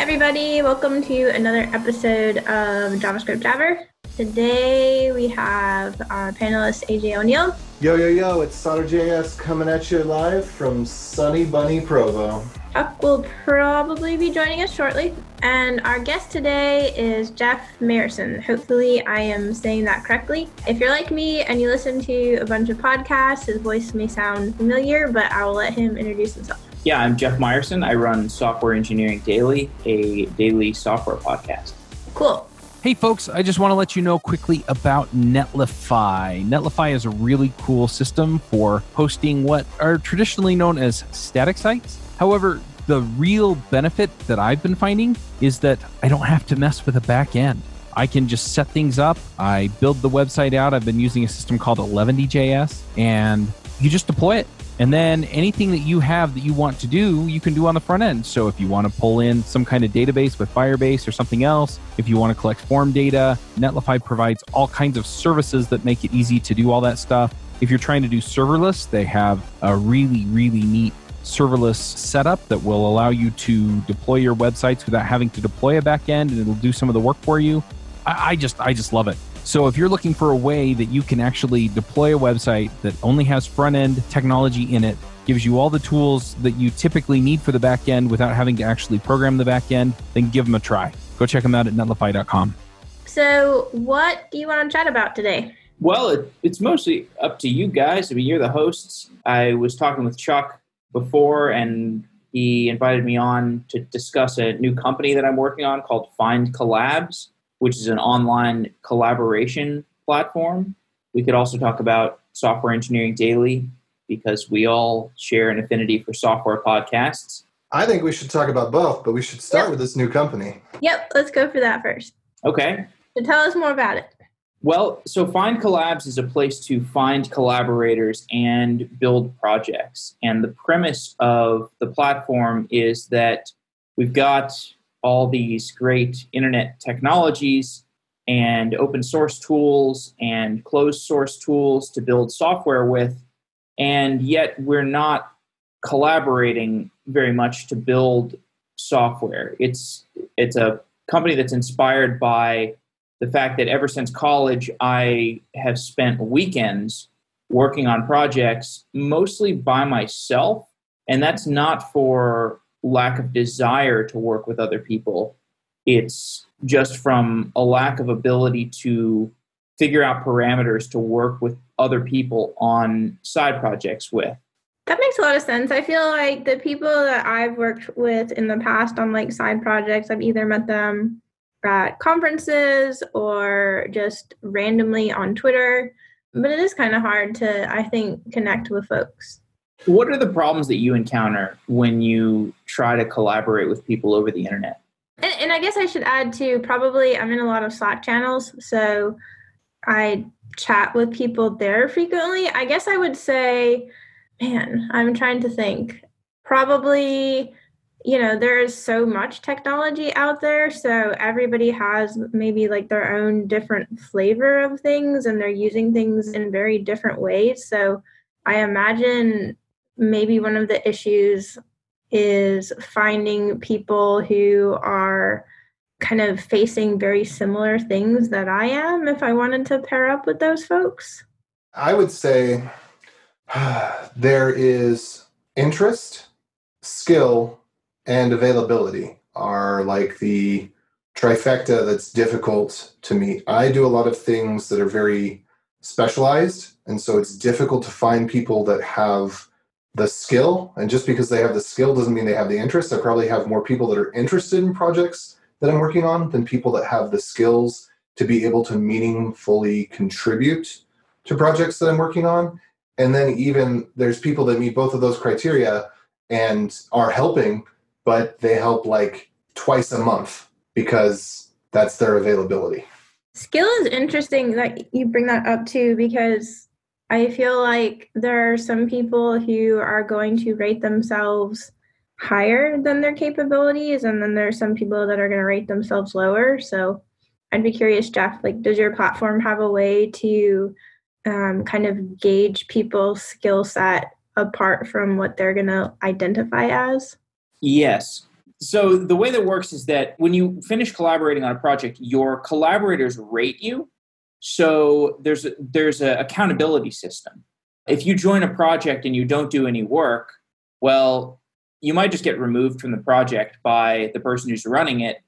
everybody. Welcome to another episode of JavaScript Jabber. Today we have our panelist AJ O'Neal. Yo, yo, yo, it's Solder.js coming at you live from sunny Bunny Provo. Chuck will probably be joining us shortly. And our guest today is Jeff Meyerson. Hopefully, I am saying that correctly. If you're like me and you listen to a bunch of podcasts, his voice may sound familiar, but I will let him introduce himself. Yeah, I'm Jeff Meyerson. I run Software Engineering Daily, a daily software podcast. Cool. Hey, folks, I just want to let you know quickly about Netlify. Netlify is a really cool system for hosting what are traditionally known as static sites. However, the real benefit that I've been finding is that I don't have to mess with a back end. I can just set things up. I build the website out. I've been using a system called Eleventy JS, and you just deploy it. And then anything that you have that you want to do, you can do on the front end. So if you want to pull in some kind of database with Firebase or something else, if you want to collect form data, Netlify provides all kinds of services that make it easy to do all that stuff. If you're trying to do serverless, they have a really, really neat serverless setup that will allow you to deploy your websites without having to deploy a backend and it'll do some of the work for you. I, I just I just love it. So if you're looking for a way that you can actually deploy a website that only has front end technology in it, gives you all the tools that you typically need for the back end without having to actually program the back end, then give them a try. Go check them out at netlify.com. So, what do you want to chat about today? Well, it, it's mostly up to you guys. I mean, you're the hosts. I was talking with Chuck before, and he invited me on to discuss a new company that I'm working on called FindCollabs which is an online collaboration platform. We could also talk about Software Engineering Daily because we all share an affinity for software podcasts. I think we should talk about both, but we should start yep. with this new company. Yep, let's go for that first. Okay. So tell us more about it. Well, so FindCollabs is a place to find collaborators and build projects. And the premise of the platform is that we've got all these great internet technologies and open source tools and closed source tools to build software with, and yet we're not collaborating very much to build software. It's it's a company that's inspired by the fact that ever since college I have spent weekends working on projects mostly by myself and that's not for lack of desire to work with other people. It's just from a lack of ability to figure out parameters to work with other people on side projects with. That makes a lot of sense. I feel like the people that I've worked with in the past on like side projects, I've either met them at conferences or just randomly on Twitter. But it is kind of hard to, I think, connect with folks. What are the problems that you encounter when you try to collaborate with people over the internet? And, and, I guess I should add too, probably I'm in a lot of Slack channels. So I chat with people there frequently. I guess I would say, man, I'm trying to think. Probably, you know, there is so much technology out there. So everybody has maybe like their own different flavor of things and they're using things in very different ways. So I imagine maybe one of the issues is finding people who are kind of facing very similar things that I am if I wanted to pair up with those folks? I would say there is interest, skill, and availability are like the trifecta that's difficult to meet. I do a lot of things that are very specialized, and so it's difficult to find people that have the skill and just because they have the skill doesn't mean they have the interest. I probably have more people that are interested in projects that i'm working on than people that have the skills to be able to meaningfully contribute to projects that i'm working on. And then even there's people that meet both of those criteria and are helping but they help like twice a month because that's their availability. Skill is interesting that you bring that up too because I feel like there are some people who are going to rate themselves higher than their capabilities, and then there are some people that are going to rate themselves lower. So I'd be curious, Jeff, like, does your platform have a way to um, kind of gauge people's skill set apart from what they're going to identify as? Yes. So the way that works is that when you finish collaborating on a project, your collaborators rate you. So there's a, there's an accountability system. If you join a project and you don't do any work, well, you might just get removed from the project by the person who's running it,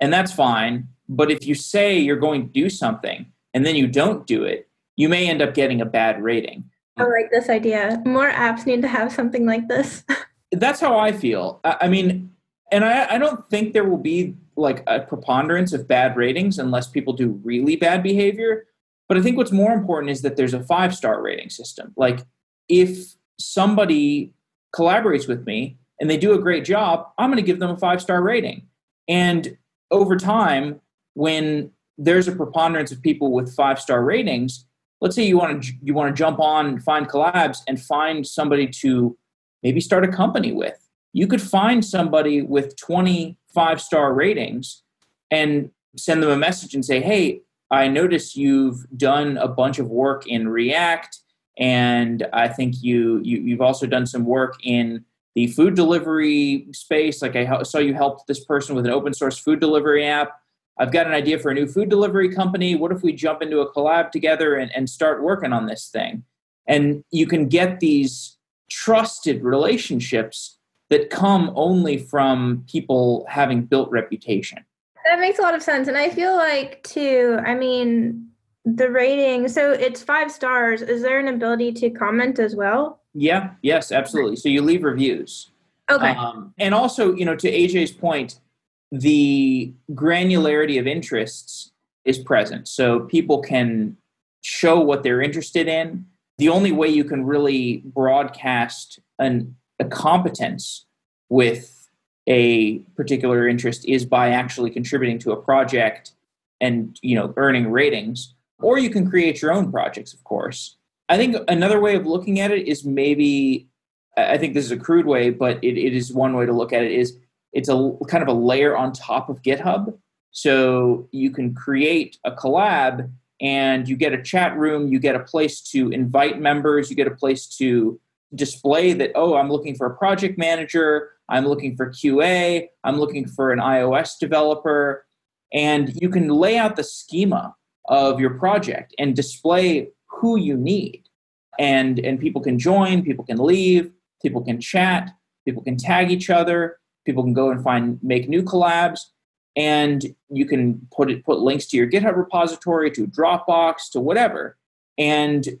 and that's fine. But if you say you're going to do something and then you don't do it, you may end up getting a bad rating. I like this idea. More apps need to have something like this. That's how I feel. I mean, and I, I don't think there will be like a preponderance of bad ratings unless people do really bad behavior. But I think what's more important is that there's a five star rating system. Like if somebody collaborates with me and they do a great job, I'm going to give them a five star rating. And over time, when there's a preponderance of people with five star ratings, let's say you want to you want to jump on FindCollabs and find somebody to maybe start a company with. You could find somebody with 25 star ratings and send them a message and say, "Hey, I notice you've done a bunch of work in React, and I think you, you you've also done some work in the food delivery space. Like I saw you helped this person with an open source food delivery app. I've got an idea for a new food delivery company. What if we jump into a collab together and, and start working on this thing? And you can get these trusted relationships that come only from people having built reputation. That makes a lot of sense. And I feel like, too, I mean, the rating, so it's five stars. Is there an ability to comment as well? Yeah, yes, absolutely. So you leave reviews. Okay. Um, and also, you know, to AJ's point, the granularity of interests is present. So people can show what they're interested in. The only way you can really broadcast an, a competence with a particular interest is by actually contributing to a project and you know earning ratings or you can create your own projects of course. I think another way of looking at it is maybe i think this is a crude way but it, it is one way to look at it is it's a kind of a layer on top of github. So you can create a collab and you get a chat room you get a place to invite members you get a place to display that oh i'm looking for a project manager i'm looking for qa i'm looking for an ios developer. And you can lay out the schema of your project and display who you need. And and people can join people can leave people can chat people can tag each other people can go and find make new collabs. And you can put it put links to your github repository to dropbox to whatever. And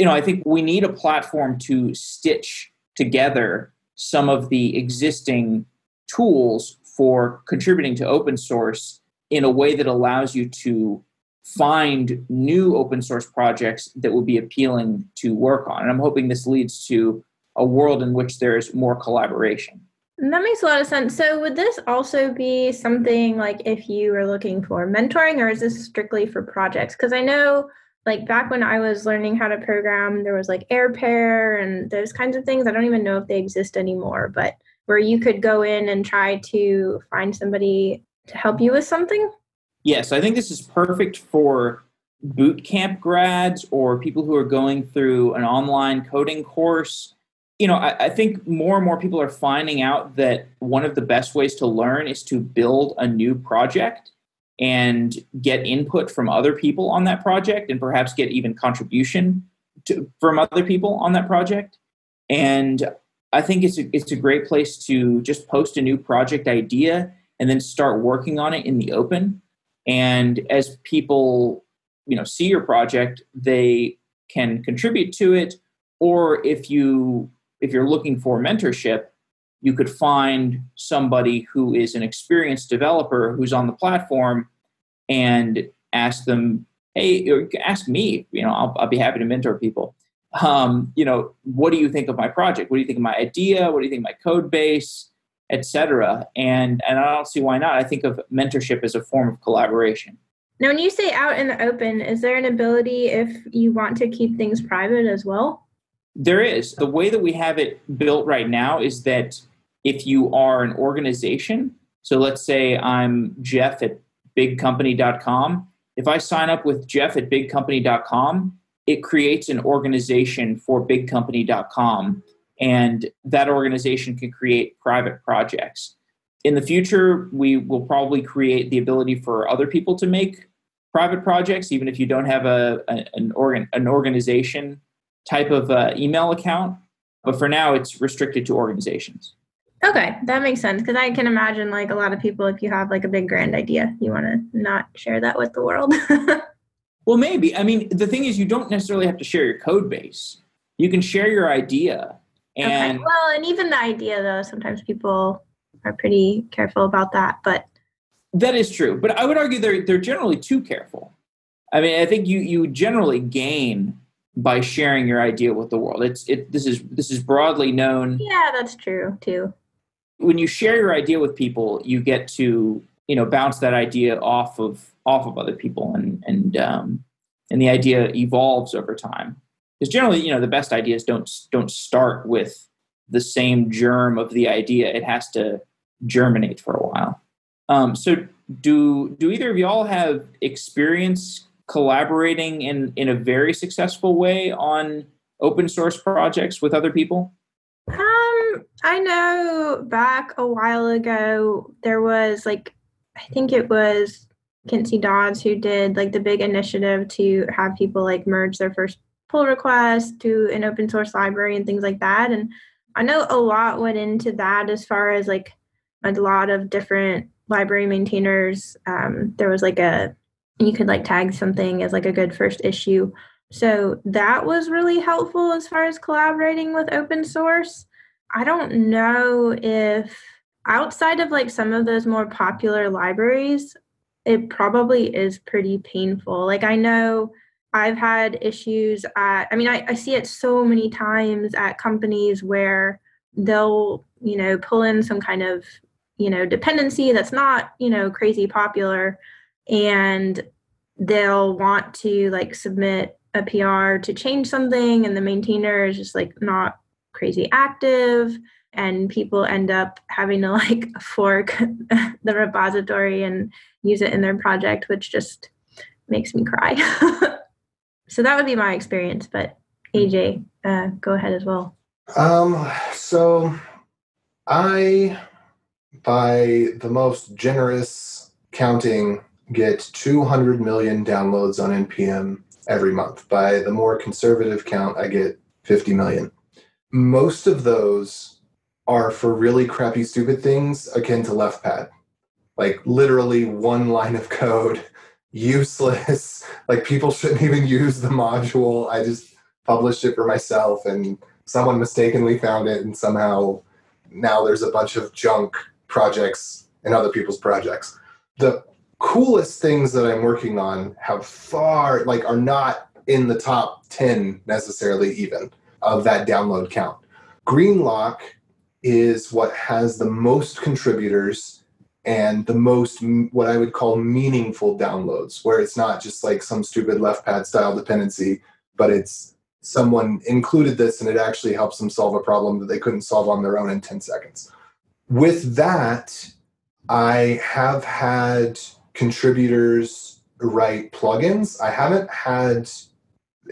you know, I think we need a platform to stitch together some of the existing tools for contributing to open source in a way that allows you to find new open source projects that will be appealing to work on. And I'm hoping this leads to a world in which there's more collaboration. That makes a lot of sense. So, would this also be something like if you were looking for mentoring, or is this strictly for projects? Because I know like back when I was learning how to program, there was like AirPair and those kinds of things. I don't even know if they exist anymore, but where you could go in and try to find somebody to help you with something. Yes, I think this is perfect for boot camp grads or people who are going through an online coding course. You know, I, I think more and more people are finding out that one of the best ways to learn is to build a new project and get input from other people on that project and perhaps get even contribution to, from other people on that project. And I think it's a, it's a great place to just post a new project idea and then start working on it in the open. And as people, you know, see your project, they can contribute to it. Or if you if you're looking for mentorship, you could find somebody who is an experienced developer who's on the platform and ask them, hey, or ask me, you know, I'll, I'll be happy to mentor people. Um, you know, what do you think of my project? What do you think of my idea? What do you think of my code base, etc. And and I don't see why not. I think of mentorship as a form of collaboration. Now, when you say out in the open, is there an ability if you want to keep things private as well? There is. The way that we have it built right now is that if you are an organization, so let's say I'm Jeff at bigcompany.com. If I sign up with Jeff at bigcompany.com, it creates an organization for bigcompany.com. And that organization can create private projects. in the future, we will probably create the ability for other people to make private projects, even if you don't have a, an organ an organization type of uh, email account. But for now, it's restricted to organizations. Okay, that makes sense because I can imagine like a lot of people, if you have like a big grand idea, you want to not share that with the world. well, maybe. I mean, the thing is, you don't necessarily have to share your code base. You can share your idea. And okay. well, and even the idea though, sometimes people are pretty careful about that. But that is true. But I would argue they're they're generally too careful. I mean, I think you you generally gain by sharing your idea with the world. It's it this is this is broadly known. Yeah, that's true too when you share your idea with people, you get to you know bounce that idea off of off of other people, and and um, and the idea evolves over time. Because generally, you know, the best ideas don't don't start with the same germ of the idea. It has to germinate for a while. Um, so, do do either of y'all have experience collaborating in in a very successful way on open source projects with other people? I know back a while ago there was like I think it was Kent C. Dodds who did like the big initiative to have people like merge their first pull request to an open source library and things like that. And I know a lot went into that as far as like a lot of different library maintainers. Um, there was like a you could like tag something as like a good first issue. So that was really helpful as far as collaborating with open source. I don't know if outside of like some of those more popular libraries, it probably is pretty painful. Like I know I've had issues at, I mean, I, I see it so many times at companies where they'll, you know, pull in some kind of, you know, dependency that's not, you know, crazy popular and they'll want to like submit a PR to change something and the maintainer is just like not crazy active and people end up having to like fork the repository and use it in their project which just makes me cry. So that would be my experience but aj uh, go ahead as well. Um so i by the most generous counting get 200 million downloads on npm every month. By the more conservative count i get 50 million most of those are for really crappy, stupid things akin to left pad. Like literally one line of code, useless. like people shouldn't even use the module. I just published it for myself and someone mistakenly found it and somehow now there's a bunch of junk projects in other people's projects. The coolest things that I'm working on have far like are not in the top 10 necessarily even of that download count. Greenlock is what has the most contributors and the most what I would call meaningful downloads, where it's not just like some stupid left pad style dependency, but it's someone included this and it actually helps them solve a problem that they couldn't solve on their own in 10 seconds. With that, I have had contributors write plugins. I haven't had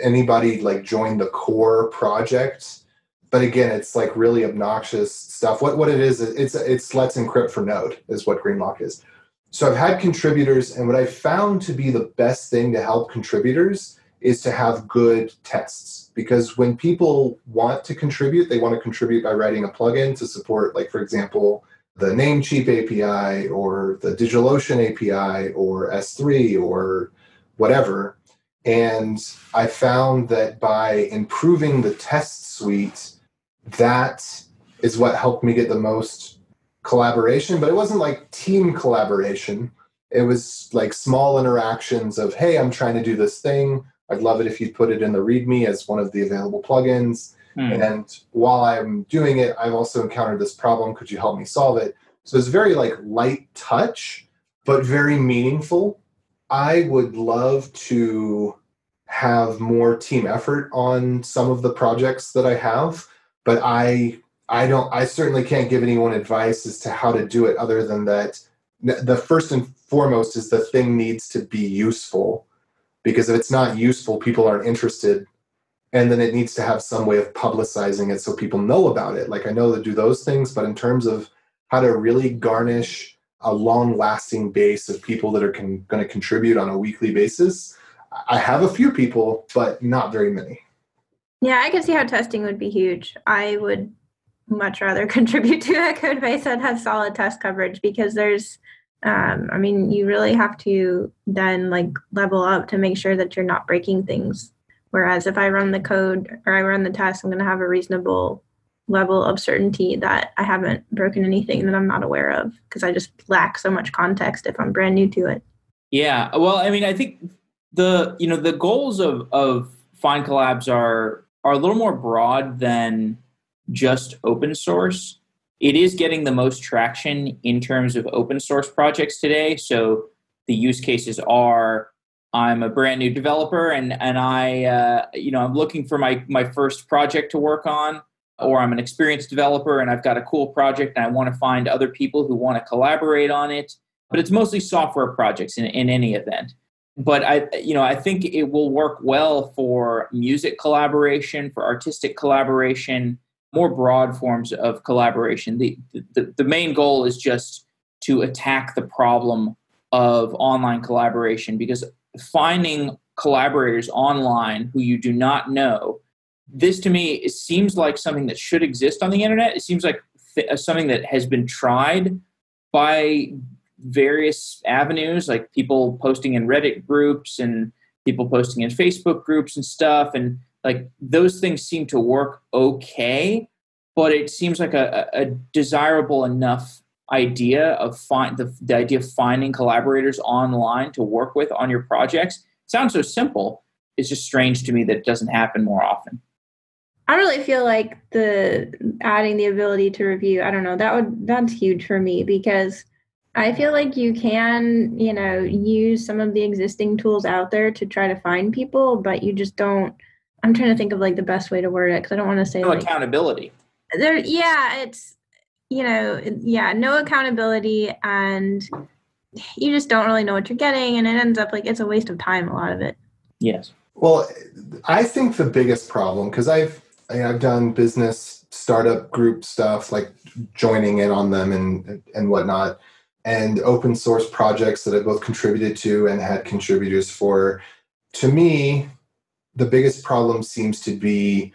anybody like join the core project. But again it's like really obnoxious stuff. What what it is it's it's let's encrypt for node is what greenlock is. So i've had contributors and what i found to be the best thing to help contributors is to have good tests. Because when people want to contribute they want to contribute by writing a plugin to support like for example the namecheap api or the digitalocean api or s3 or whatever and I found that by improving the test suite, that is what helped me get the most collaboration. But it wasn't like team collaboration. It was like small interactions of, hey, I'm trying to do this thing. I'd love it if you put it in the README as one of the available plugins. Mm. And while I'm doing it, I've also encountered this problem. Could you help me solve it? So it's very like light touch, but very meaningful I would love to have more team effort on some of the projects that I have, but I I don't I certainly can't give anyone advice as to how to do it other than that the first and foremost is the thing needs to be useful. Because if it's not useful people aren't interested and then it needs to have some way of publicizing it so people know about it. Like i know to do those things but in terms of how to really garnish a long lasting base of people that are con- going to contribute on a weekly basis. I have a few people, but not very many. Yeah, I can see how testing would be huge. I would much rather contribute to a code base that has solid test coverage because there's um, I mean, you really have to then like level up to make sure that you're not breaking things. Whereas if I run the code or I run the test, I'm going to have a reasonable level of certainty that I haven't broken anything that I'm not aware of because I just lack so much context if I'm brand new to it. Yeah, well, I mean, I think the you know the goals of of FindCollabs are are a little more broad than just open source. It is getting the most traction in terms of open source projects today. So the use cases are I'm a brand new developer and and I uh, you know I'm looking for my my first project to work on or I'm an experienced developer and I've got a cool project and I want to find other people who want to collaborate on it. But it's mostly software projects in, in any event. But I, you know, I think it will work well for music collaboration, for artistic collaboration, more broad forms of collaboration. The, the, the main goal is just to attack the problem of online collaboration because finding collaborators online who you do not know this to me it seems like something that should exist on the internet. It seems like th- uh, something that has been tried by various avenues, like people posting in Reddit groups and people posting in Facebook groups and stuff. And like those things seem to work okay, but it seems like a, a desirable enough idea of find the, the idea of finding collaborators online to work with on your projects it sounds so simple. It's just strange to me that it doesn't happen more often. I really feel like the adding the ability to review, I don't know, that would that's huge for me because I feel like you can, you know, use some of the existing tools out there to try to find people, but you just don't I'm trying to think of like the best way to word it cuz I don't want to say no like, accountability. There yeah, it's you know, yeah, no accountability and you just don't really know what you're getting and it ends up like it's a waste of time a lot of it. Yes. Well, I think the biggest problem because I've I've done business startup group stuff, like joining in on them and and whatnot, and open source projects that I both contributed to and had contributors for. To me, the biggest problem seems to be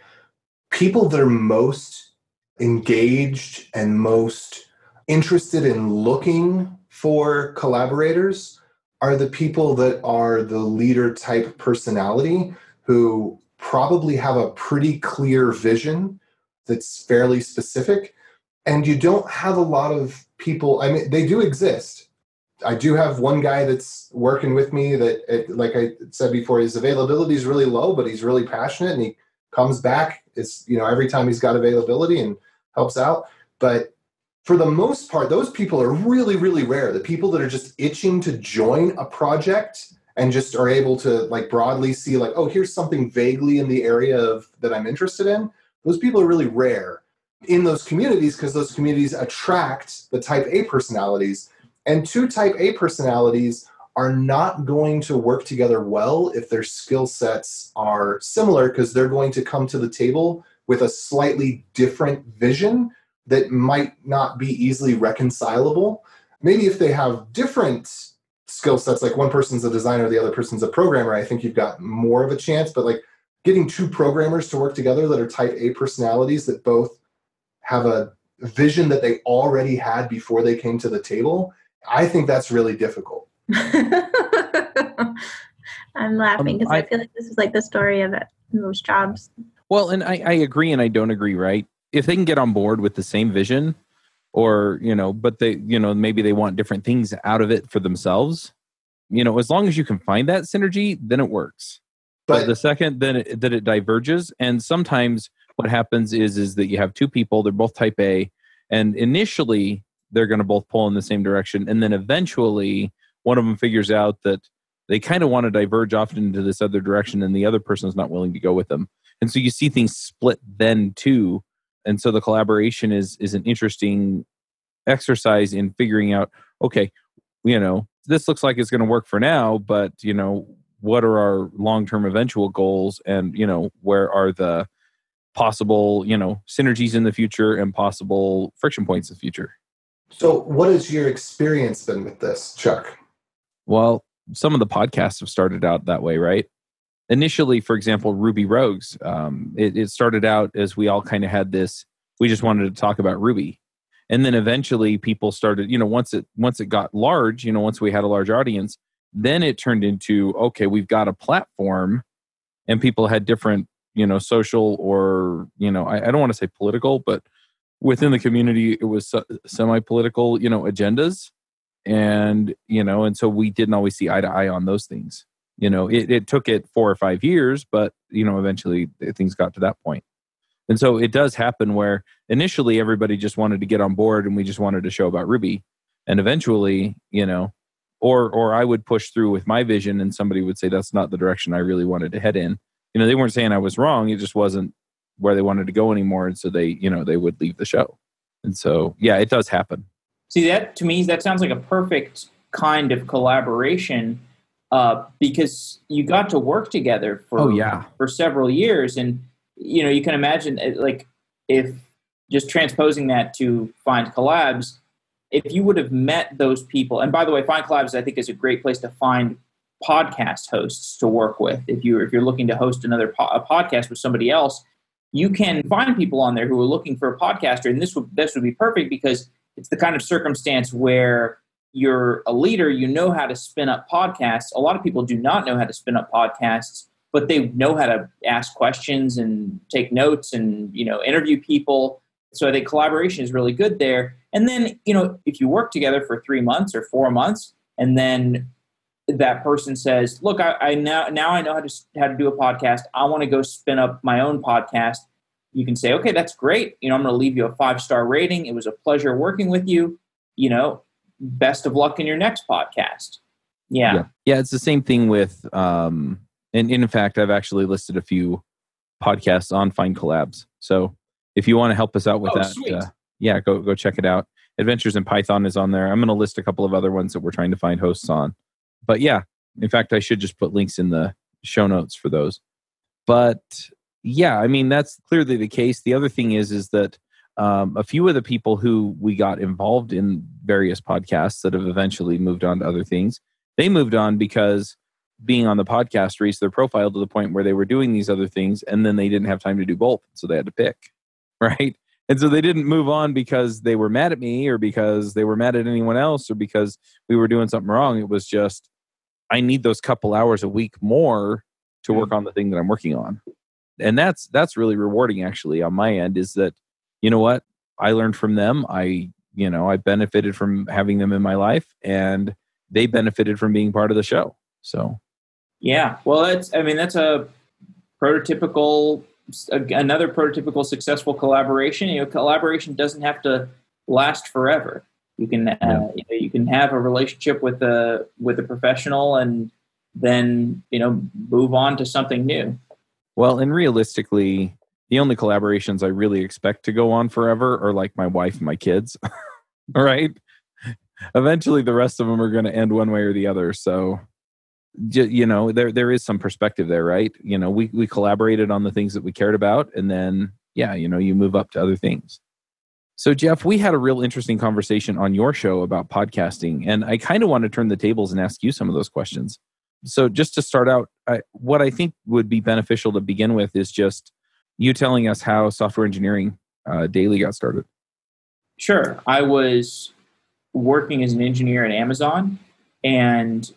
people that are most engaged and most interested in looking for collaborators are the people that are the leader type personality who probably have a pretty clear vision that's fairly specific. And you don't have a lot of people i mean they do exist. I do have one guy that's working with me that it, like i said before his availability is really low but he's really passionate and he comes back. It's you know every time he's got availability and helps out. But for the most part those people are really really rare. The people that are just itching to join a project and just are able to like broadly see like oh here's something vaguely in the area of that i'm interested in. Those people are really rare in those communities because those communities attract the type a personalities. And two type a personalities are not going to work together well if their skill sets are similar because they're going to come to the table with a slightly different vision that might not be easily reconcilable. Maybe if they have different skill sets like one person's a designer the other person's a programmer i think you've got more of a chance but like getting two programmers to work together that are type a personalities that both have a vision that they already had before they came to the table i think that's really difficult. I'm laughing because um, I, I, feel like this is like the story of it, most jobs. Well and I, I agree and i don't agree right? If they can get on board with the same vision or you know but they you know maybe they want different things out of it for themselves. You know as long as you can find that synergy then it works. But, but the second then it, that it diverges and sometimes what happens is is that you have two people they're both type a and initially they're going to both pull in the same direction and then eventually one of them figures out that they kind of want to diverge off into this other direction and the other person is not willing to go with them. And so you see things split then too and so the collaboration is is an interesting exercise in figuring out okay you know this looks like it's going to work for now but you know what are our long-term eventual goals and you know where are the possible you know synergies in the future and possible friction points in the future So, what has your experience been with this, Chuck? Well, some of the podcasts have started out that way, right? Initially, for example, Ruby Rogues, um, it, it started out as we all kind of had this. We just wanted to talk about Ruby, and then eventually people started. You know, once it once it got large, you know, once we had a large audience, then it turned into okay, we've got a platform, and people had different, you know, social or you know, I, I don't want to say political, but within the community, it was semi-political, you know, agendas and you know and so we didn't always see eye to eye on those things you know it, it took it four or five years but you know eventually things got to that point. And so it does happen where initially everybody just wanted to get on board and we just wanted to show about ruby. And eventually you know or or i would push through with my vision and somebody would say that's not the direction i really wanted to head in. You know they weren't saying i was wrong it just wasn't where they wanted to go anymore and so they you know they would leave the show. And so yeah it does happen. See that to me that sounds like a perfect kind of collaboration uh, because you got to work together for oh, yeah. for several years, and you know you can imagine uh, like if just transposing that to FindCollabs, if you would have met those people, and by the way, FindCollabs I think is a great place to find podcast hosts to work with. If you if you're looking to host another po- a podcast with somebody else, you can find people on there who are looking for a podcaster, and this would this would be perfect because it's the kind of circumstance where you're a leader, you know how to spin up podcasts. A lot of people do not know how to spin up podcasts, but they know how to ask questions and take notes and you know interview people. So I think collaboration is really good there. And then you know if you work together for three months or four months, and then that person says, "Look, I, I now now I know how to how to do a podcast. I want to go spin up my own podcast." you can say, okay, that's great. You know, I'm going to leave you a five star rating. It was a pleasure working with you. You know, best of luck in your next podcast. Yeah. Yeah. yeah it's the same thing with, um, and, in fact, I've actually listed a few podcasts on FindCollabs. So if you want to help us out with oh, that, uh, yeah, go, go check it out. Adventures in Python is on there. I'm going to list a couple of other ones that we're trying to find hosts on. But yeah, in fact, I should just put links in the show notes for those. But yeah, I mean that's clearly the case. The other thing is is that um, a few of the people who we got involved in various podcasts that have eventually moved on to other things, they moved on because being on the podcast raised their profile to the point where they were doing these other things and then they didn't have time to do both. So they had to pick, right? And so they didn't move on because they were mad at me or because they were mad at anyone else or because we were doing something wrong. It was just, I need those couple hours a week more to work on the thing that I'm working on and that's that's really rewarding actually on my end is that you know what? I learned from them. I you know i benefited from having them in my life and they benefited from being part of the show. So yeah. Well that's i mean that's a prototypical another prototypical successful collaboration. You know collaboration doesn't have to last forever. You can uh, yeah. you, know, you can have a relationship with a with a professional and then you know move on to something new. Well, and realistically, the only collaborations I really expect to go on forever are like my wife and my kids. All right. Eventually, the rest of them are going to end one way or the other. So, you know, there there is some perspective there, right? You know, we we collaborated on the things that we cared about, and then yeah, you know, you move up to other things. So, Jeff, we had a real interesting conversation on your show about podcasting, and I kind of want to turn the tables and ask you some of those questions so just to start out I, what i think would be beneficial to begin with is just you telling us how software engineering uh, daily got started sure i was working as an engineer at amazon and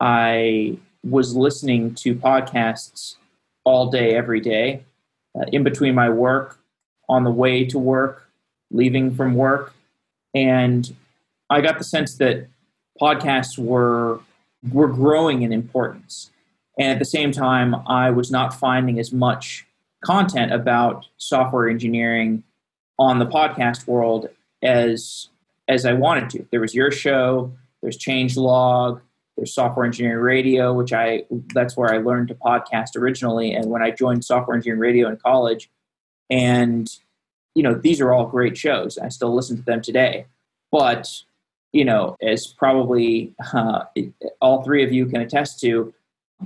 i was listening to podcasts all day every day uh, in between my work on the way to work leaving from work and i got the sense that podcasts were were growing in importance. And at the same time, I was not finding as much content about software engineering on the podcast world as as I wanted to. There was your show, there's Changelog, there's Software Engineering Radio, which I that's where I learned to podcast originally. And when I joined Software Engineering Radio in college, and you know these are all great shows. I still listen to them today, but you know, as probably uh, all three of you can attest to,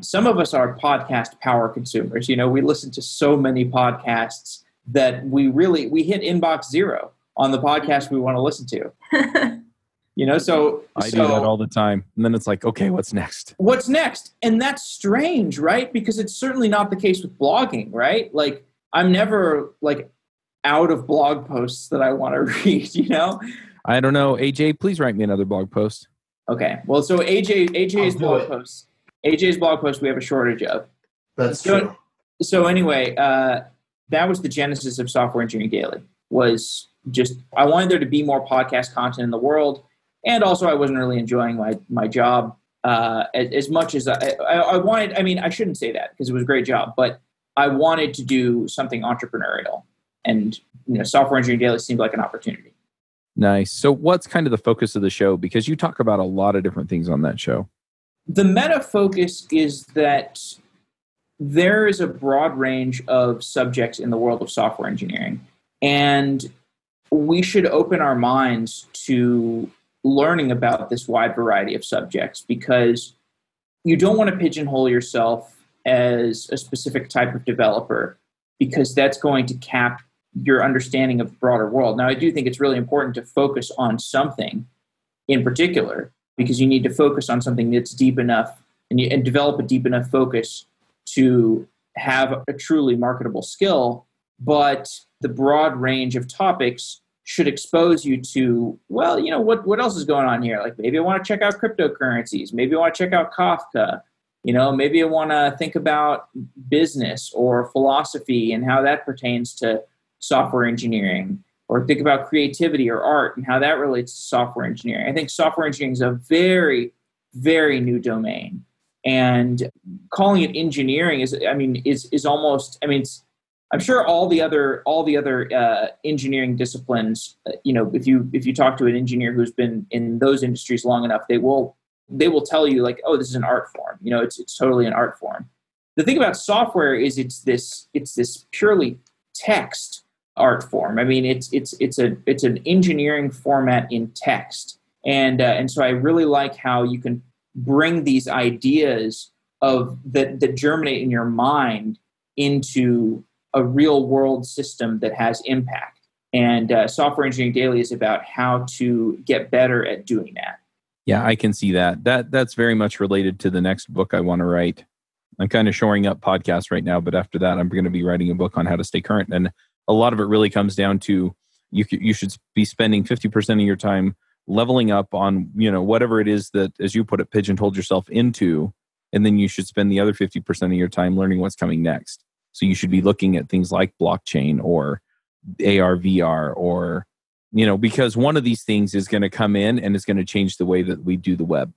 some of us are podcast power consumers. You know, we listen to so many podcasts that we really we hit inbox zero on the podcast we want to listen to. You know, so I so do that all the time. And then it's like, okay, what's next? what's next? And that's strange, right? Because it's certainly not the case with blogging, right? Like I'm never like out of blog posts that I want to read, you know? I don't know. AJ, please write me another blog post. Okay. Well, so AJ AJ's I'll blog it. posts. AJ's blog post we have a shortage of. That's So- true. so anyway, uh, that was the genesis of Software Engineering Daily. Was just I wanted there to be more podcast content in the world, and also I wasn't really enjoying my my job uh, as, as much as I, I, I wanted. I mean, I shouldn't say that because it was a great job, but I wanted to do something entrepreneurial, and you know, Software Engineering Daily seemed like an opportunity. Nice. So, what's kind of the focus of the show? Because you talk about a lot of different things on that show. The meta focus is that there is a broad range of subjects in the world of software engineering and we should open our minds to learning about this wide variety of subjects because you don't want to pigeonhole yourself as a specific type of developer because that's going to cap your understanding of the broader world. Now, I do think it's really important to focus on something in particular because you need to focus on something that's deep enough and, you, and develop a deep enough focus to have a truly marketable skill. But the broad range of topics should expose you to, well, you know, what, what else is going on here? Like maybe I want to check out cryptocurrencies. Maybe I want to check out Kafka. You know, maybe I want to think about business or philosophy and how that pertains to software engineering or think about creativity or art and how that relates to software engineering. I think software engineering is a very, very new domain. And calling it engineering is, I mean, is is almost, I mean, it's, I'm sure all the other all the other uh, engineering disciplines, uh, you know, if you if you talk to an engineer who's been in those industries long enough, they will they will tell you like, oh, this is an art form. You know, it's it's totally an art form. The thing about software is it's this it's this purely text art form. I mean, it's it's it's a it's an engineering format in text, and uh, and so I really like how you can bring these ideas of that that germinate in your mind into a real world system that has impact. And uh, Software Engineering Daily is about how to get better at doing that. Yeah, I can see that. That that's very much related to the next book I want to write. I'm kind of shoring up podcasts right now, but after that, I'm going to be writing a book on how to stay current. And a lot of it really comes down to you. You should be spending 50% of your time leveling up on you know whatever it is that, as you put it, pigeonholed yourself into, and then you should spend the other 50% of your time learning what's coming next. So you should be looking at things like blockchain or AR, VR, or you know, because one of these things is going to come in and it's going to change the way that we do the web.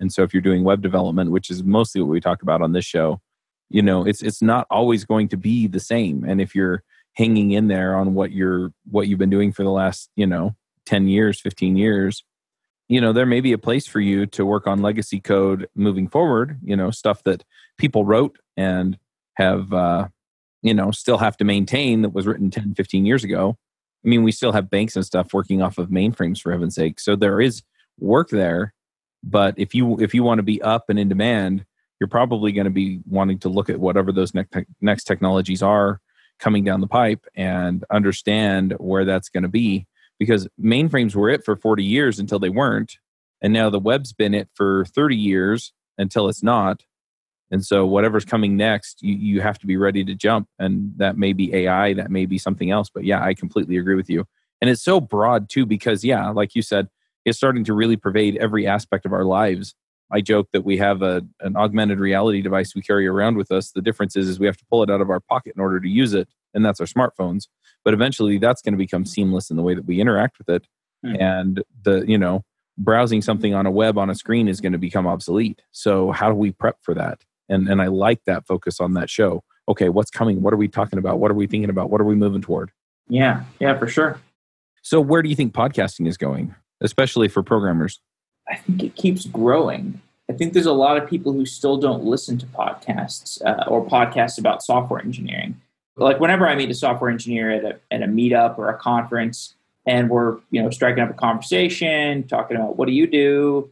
And so if you're doing web development, which is mostly what we talk about on this show, you know, it's it's not always going to be the same. And if you're hanging in there on what you're what you've been doing for the last, you know, 10 years, 15 years, you know, there may be a place for you to work on legacy code moving forward, you know, stuff that people wrote and have uh, you know, still have to maintain that was written 10, 15 years ago. I mean, we still have banks and stuff working off of mainframes for heaven's sake. So there is work there, but if you if you want to be up and in demand, you're probably going to be wanting to look at whatever those next next technologies are coming down the pipe and understand where that's going to be because mainframes were it for 40 years until they weren't and now the web's been it for 30 years until it's not. And so whatever's coming next you, you have to be ready to jump and that may be ai that may be something else but yeah i completely agree with you. And it's so broad too because yeah like you said it's starting to really pervade every aspect of our lives i joke that we have a, an augmented reality device we carry around with us. The difference is, is we have to pull it out of our pocket in order to use it and that's our smartphones. But eventually that's going to become seamless in the way that we interact with it. Hmm. and the you know browsing something on a web on a screen is going to become obsolete. So how do we prep for that? And and i like that focus on that show. Okay what's coming? What are we talking about? What are we thinking about? What are we moving toward? Yeah, yeah, for sure. so where do you think podcasting is going especially for programmers I think it keeps growing. I think there's a lot of people who still don't listen to podcasts uh, or podcasts about software engineering. Like whenever I meet a software engineer at a at a meetup or a conference, and we're you know striking up a conversation, talking about what do you do,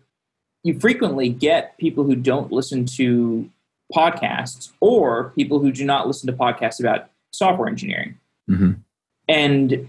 you frequently get people who don't listen to podcasts or people who do not listen to podcasts about software engineering. mm-hmm. And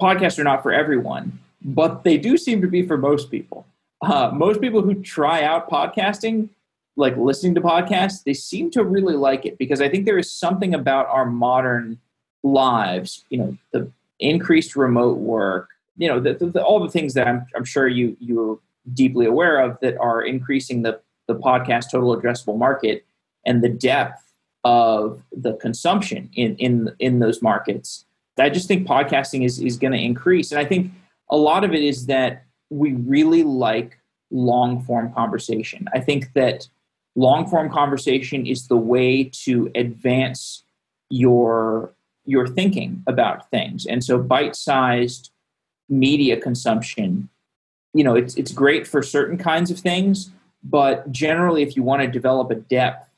podcasts are not for everyone, but they do seem to be for most people. Uh, most people who try out podcasting, like listening to podcasts, they seem to really like it because I think there is something about our modern lives, you know, the increased remote work, you know, the, the, all the things that I'm, I'm sure you you're deeply aware of that are increasing the the podcast total addressable market and the depth of the consumption in in in those markets. I just think podcasting is is going to increase, and I think a lot of it is that we really like long form conversation. I think that long form conversation is the way to advance your your thinking about things. And so bite sized media consumption, you know, it's it's great for certain kinds of things, but generally if you want to develop a depth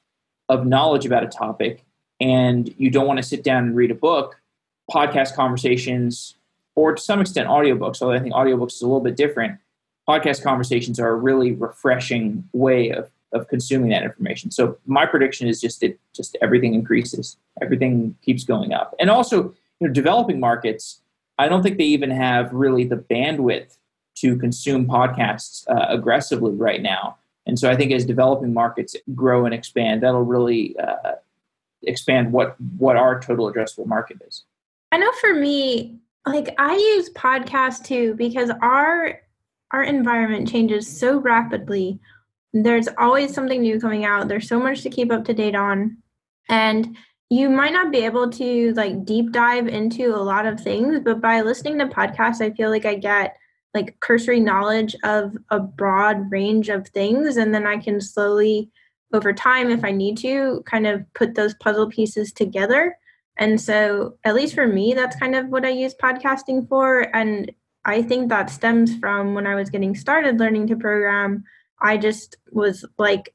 of knowledge about a topic and you don't want to sit down and read a book, podcast conversations or to some extent audiobooks, although I think audiobooks is a little bit different. Podcast conversations are a really refreshing way of, of consuming that information. So my prediction is just that just everything increases, everything keeps going up. And also, you know, developing markets, I don't think they even have really the bandwidth to consume podcasts uh, aggressively right now. And so I think as developing markets grow and expand, that'll really uh, expand what what our total addressable market is. I know for me, like I use podcasts too because our our environment changes so rapidly. There's always something new coming out. There's so much to keep up to date on. And you might not be able to like deep dive into a lot of things, but by listening to podcasts, I feel like I get like cursory knowledge of a broad range of things and then I can slowly over time if I need to kind of put those puzzle pieces together and so, at least for me, that's kind of what I use podcasting for. And I think that stems from when I was getting started learning to program. I just was like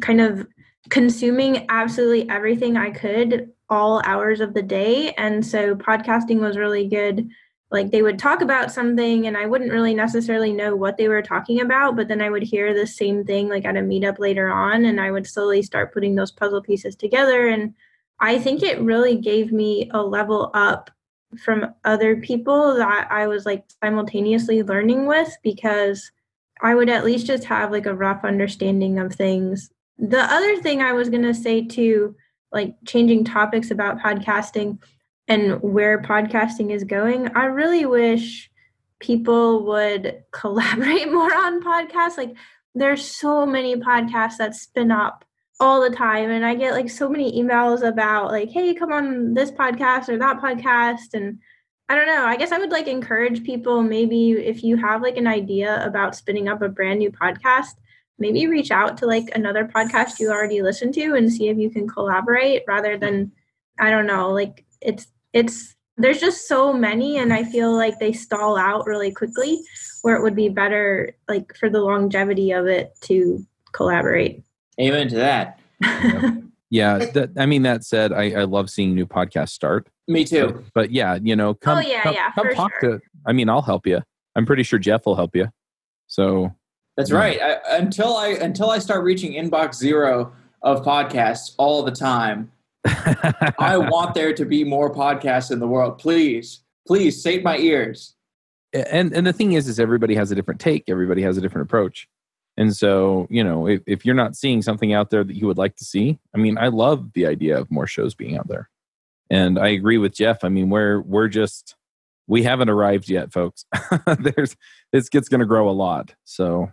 kind of consuming absolutely everything I could all hours of the day. And so, podcasting was really good. Like, they would talk about something, and I wouldn't really necessarily know what they were talking about, but then I would hear the same thing like at a meetup later on, and I would slowly start putting those puzzle pieces together. And I think it really gave me a level up from other people that I was like simultaneously learning with because I would at least just have like a rough understanding of things. The other thing I was going to say too, like changing topics about podcasting and where podcasting is going, I really wish people would collaborate more on podcasts. Like there's so many podcasts that spin up all the time and i get like so many emails about like hey come on this podcast or that podcast and i don't know i guess i would like encourage people maybe if you have like an idea about spinning up a brand new podcast maybe reach out to like another podcast you already listen to and see if you can collaborate rather than i don't know like it's it's there's just so many and i feel like they stall out really quickly where it would be better like for the longevity of it to collaborate Amen to that. yeah, that, I mean that said, I, I love seeing new podcasts start. Me too. But, but yeah, you know, oh, come, oh, yeah, come, yeah, come talk sure. to. I mean, I'll help you. I'm pretty sure Jeff will help you. So that's yeah. right. I, until I until I start reaching inbox zero of podcasts all the time, I want there to be more podcasts in the world. Please, please save my ears. And and the thing is, is everybody has a different take. Everybody has a different approach. And so, you know, if, if you're not seeing something out there that you would like to see, I mean, I love the idea of more shows being out there. And I agree with Jeff. I mean, we're we're just we haven't arrived yet, folks. There's this gets going to grow a lot. So,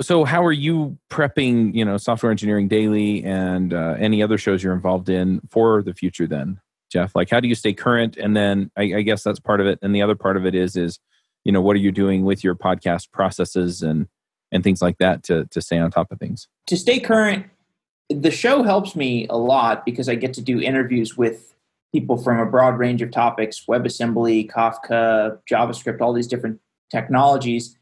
so how are you prepping? You know, software engineering daily and uh, any other shows you're involved in for the future? Then, Jeff, like, how do you stay current? And then, I, I guess that's part of it. And the other part of it is, is you know, what are you doing with your podcast processes and and things like that to to stay on top of things. To stay current, the show helps me a lot because I get to do interviews with people from a broad range of topics, WebAssembly, Kafka, JavaScript, all these different technologies.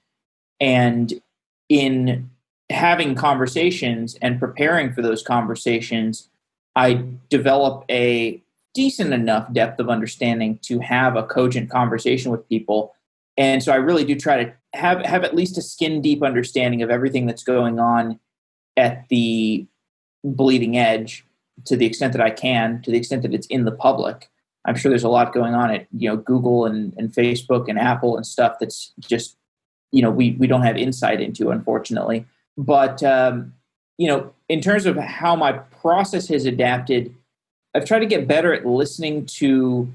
And in having conversations and preparing for those conversations, I develop a decent enough depth of understanding to have a cogent conversation with people. And so I really do try to have have at least a skin deep understanding of everything that's going on at the bleeding edge to the extent that I can, to the extent that it's in the public. I'm sure there's a lot going on at you know Google and, and Facebook and Apple and stuff that's just you know we we don't have insight into unfortunately. But um, you know, in terms of how my process has adapted, I've tried to get better at listening to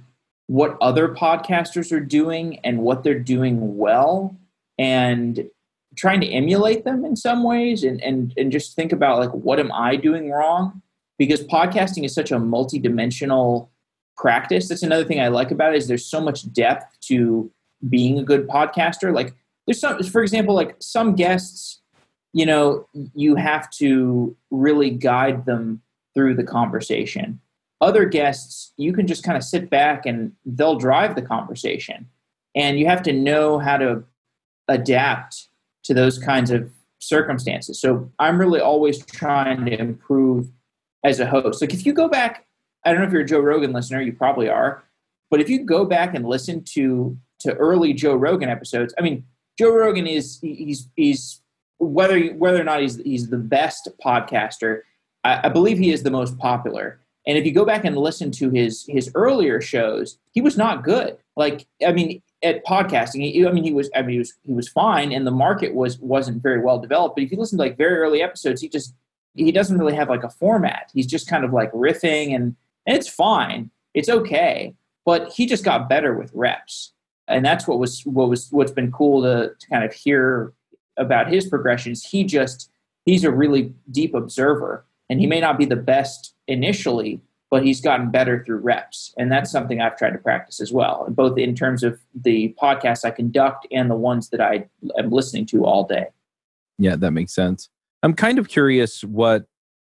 what other podcasters are doing and what they're doing well and trying to emulate them in some ways and, and, and just think about like what am I doing wrong? Because podcasting is such a multi-dimensional practice. That's another thing I like about it is there's so much depth to being a good podcaster. Like there's some for example, like some guests, you know, you have to really guide them through the conversation other guests, you can just kind of sit back and they'll drive the conversation. And you have to know how to adapt to those kinds of circumstances. So I'm really always trying to improve as a host. Like if you go back, I don't know if you're a Joe Rogan listener, you probably are, but if you go back and listen to to early Joe Rogan episodes, I mean, Joe Rogan is he's he's whether whether or not he's he's the best podcaster, I, I believe he is the most popular. And if you go back and listen to his his earlier shows, he was not good. Like I mean, at podcasting, he, I mean, he was I mean he was he was fine, and the market was wasn't very well developed. But if you listen to like very early episodes, he just he doesn't really have like a format. He's just kind of like riffing, and, and it's fine. It's okay, but he just got better with reps, and that's what was what was what's been cool to to kind of hear about his progressions. He just he's a really deep observer, and he may not be the best initially, but he's gotten better through reps. And that's something I've tried to practice as well, both in terms of the podcasts I conduct and the ones that I am listening to all day. Yeah, that makes sense. I'm kind of curious what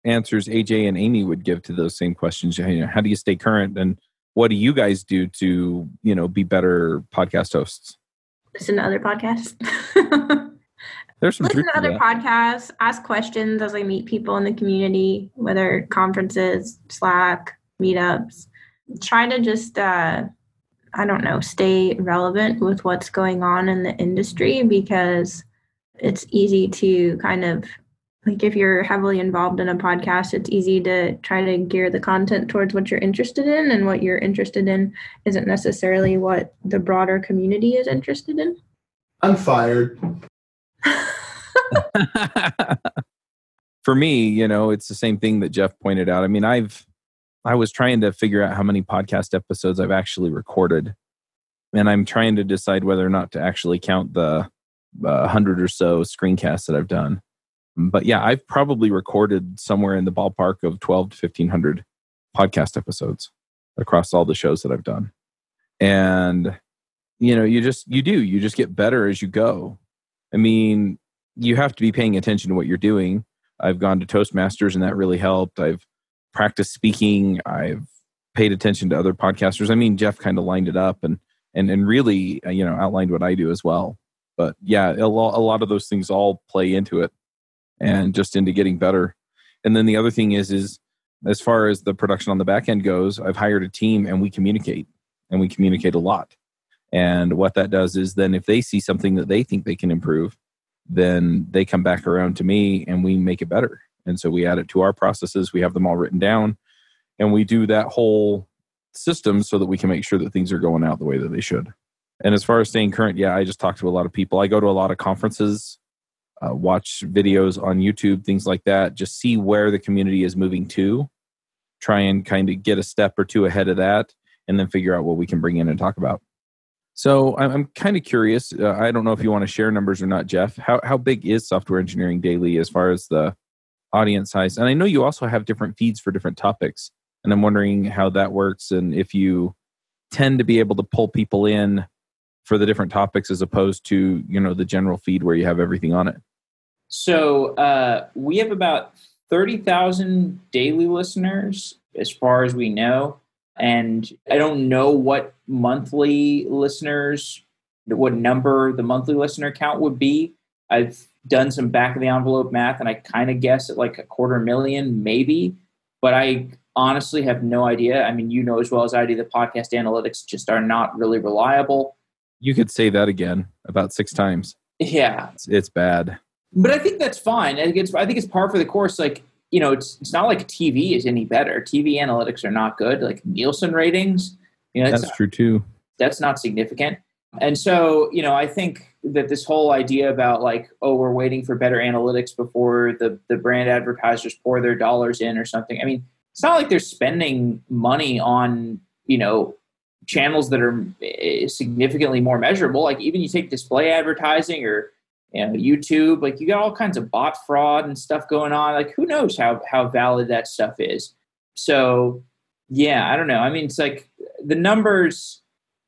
answers AJ and Aimee would give to those same questions. How do you stay current and what do you guys do to, you know, be better podcast hosts? Listen to other podcasts. There's some listen to other that. podcasts, ask questions as I meet people in the community, whether conferences, Slack, meetups. Try to just uh, I don't know, stay relevant with what's going on in the industry because it's easy to kind of like if you're heavily involved in a podcast, it's easy to try to gear the content towards what you're interested in, and what you're interested in isn't necessarily what the broader community is interested in. I'm fired. For me, you know, it's the same thing that Jeff pointed out. I mean, I've I was trying to figure out how many podcast episodes I've actually recorded, and I'm trying to decide whether or not to actually count the uh, hundred or so screencasts that I've done. But yeah, I've probably recorded somewhere in the ballpark of twelve to fifteen hundred podcast episodes across all the shows that I've done, and you know, you just you do you just get better as you go. I mean, you have to be paying attention to what you're doing. I've gone to Toastmasters and that really helped. I've practiced speaking. I've paid attention to other podcasters. I mean, Jeff kind of lined it up and and and really, uh, you know, outlined what I do as well. But yeah, a lot, a lot of those things all play into it, and just into getting better. And then the other thing is, is as far as the production on the back end goes, I've hired a team and we communicate, and we communicate a lot. And what that does is then if they see something that they think they can improve, then they come back around to me and we make it better. And so we add it to our processes. We have them all written down and we do that whole system so that we can make sure that things are going out the way that they should. And as far as staying current, yeah, I just talk to a lot of people. I go to a lot of conferences, uh, watch videos on YouTube, things like that, just see where the community is moving to, try and kind of get a step or two ahead of that, and then figure out what we can bring in and talk about. So I'm, kind of curious. Uh, I don't know if you want to share numbers or not, Jeff. How how big is Software Engineering Daily as far as the audience size? And I know you also have different feeds for different topics, and I'm wondering how that works and if you tend to be able to pull people in for the different topics as opposed to you know the general feed where you have everything on it. So uh, we have about thirty thousand daily listeners, as far as we know. And I don't know what monthly listeners, what number the monthly listener count would be. I've done some back of the envelope math and I kind of guess at like a quarter million, maybe. But I honestly have no idea. I mean, you know as well as I do, the podcast analytics just are not really reliable. You could say that again about six times. Yeah. It's, it's bad. But I think that's fine. I think it's I think it's par for the course. Like you know, it's it's not like TV is any better. TV analytics are not good. Like Nielsen ratings, You know, That's not, true too. That's not significant. And so, you know, I think that this whole idea about like, oh, we're waiting for better analytics before the the brand advertisers pour their dollars in or something. I mean, it's not like they're spending money on, you know, channels that are eh, significantly more measurable. Like even you take display advertising or you know, YouTube, like you got all kinds of bot fraud and stuff going on. Like who knows how how valid that stuff is. So yeah, I don't know. I mean, it's like the numbers.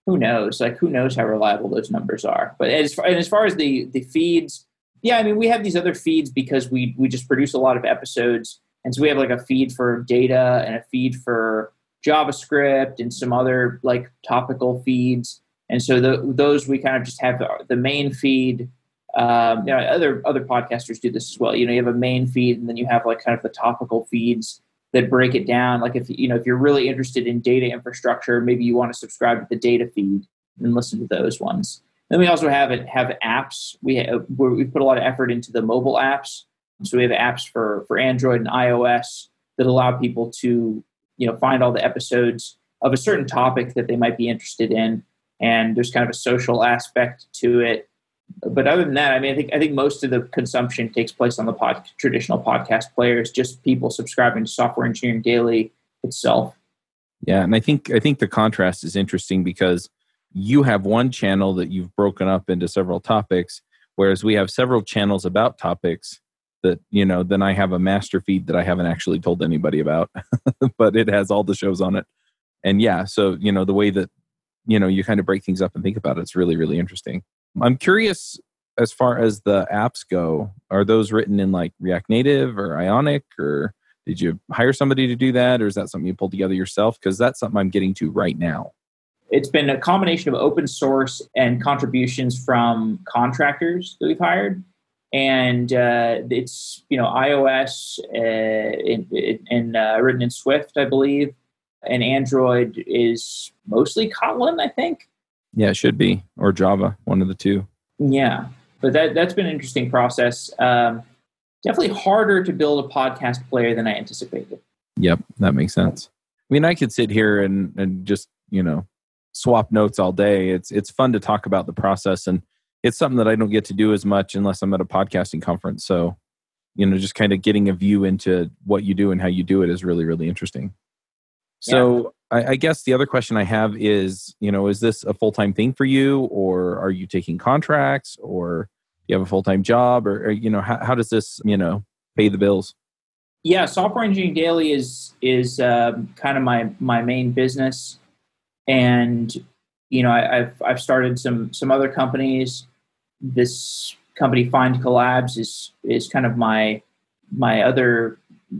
Who knows? Like who knows how reliable those numbers are? But as far, and as far as the the feeds, yeah, I mean, we have these other feeds because we we just produce a lot of episodes, and so we have like a feed for data and a feed for JavaScript and some other like topical feeds. And so the, those we kind of just have the, the main feed. Um, you know, other other podcasters do this as well. You know, you have a main feed, and then you have like kind of the topical feeds that break it down. Like if you know if you're really interested in data infrastructure, maybe you want to subscribe to the data feed and listen to those ones. Then we also have it have apps. We have, we put a lot of effort into the mobile apps. So we have apps for for Android and iOS that allow people to you know find all the episodes of a certain topic that they might be interested in and there's kind of a social aspect to it but other than that i mean i think i think most of the consumption takes place on the pod, traditional podcast players just people subscribing to software engineering daily itself. Yeah and i think i think the contrast is interesting because you have one channel that you've broken up into several topics whereas we have several channels about topics that you know then i have a master feed that i haven't actually told anybody about but it has all the shows on it. And yeah so you know the way that you know you kind of break things up and think about it, it's really really interesting i'm curious as far as the apps go are those written in like react native or ionic or did you hire somebody to do that or is that something you pulled together yourself? Because that's something i'm getting to right now. It's been a combination of open source and contributions from contractors that we've hired. And uh, it's you know iOS uh, in, in uh, written in Swift, I believe, and Android is mostly Kotlin, I think. Yeah, it should be or Java, one of the two. Yeah, but that that's been an interesting process. Um, definitely harder to build a podcast player than I anticipated. Yep, that makes sense. I mean, I could sit here and and just you know swap notes all day. It's it's fun to talk about the process and it's something that I don't get to do as much unless I'm at a podcasting conference. So, you know, just kind of getting a view into what you do and how you do it is really, really interesting. So, yeah. I, I, guess the other question I have is, you know, is this a full time thing for you, or are you taking contracts, or do you have a full time job, or, or, you know, how, how does this, you know, pay the bills? Yeah, software engineering daily is is um, kind of my my main business, and you know, I, have I've started some some other companies this company FindCollabs is is kind of my my other